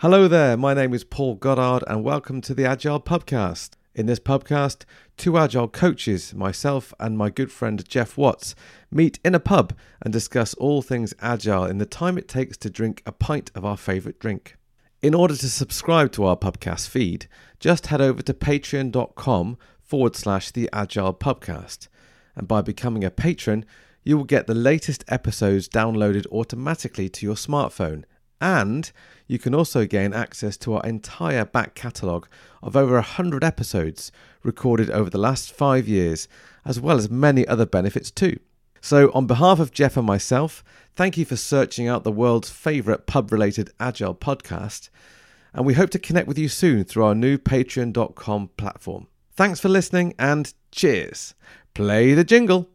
Hello there, my name is Paul Goddard, and welcome to the Agile Pubcast. In this pubcast, two Agile coaches, myself and my good friend Geoff Watts, meet in a pub and discuss all things Agile in the time it takes to drink a pint of our favourite drink. In order to subscribe to our pubcast feed, just head over to patreon.com forward slash the Agile Pubcast. And by becoming a patron, you will get the latest episodes downloaded automatically to your smartphone and you can also gain access to our entire back catalogue of over 100 episodes recorded over the last five years, as well as many other benefits too. So, on behalf of Geoff and myself, thank you for searching out the world's favourite pub related agile podcast, and we hope to connect with you soon through our new patreon.com platform. Thanks for listening and cheers. Play the jingle.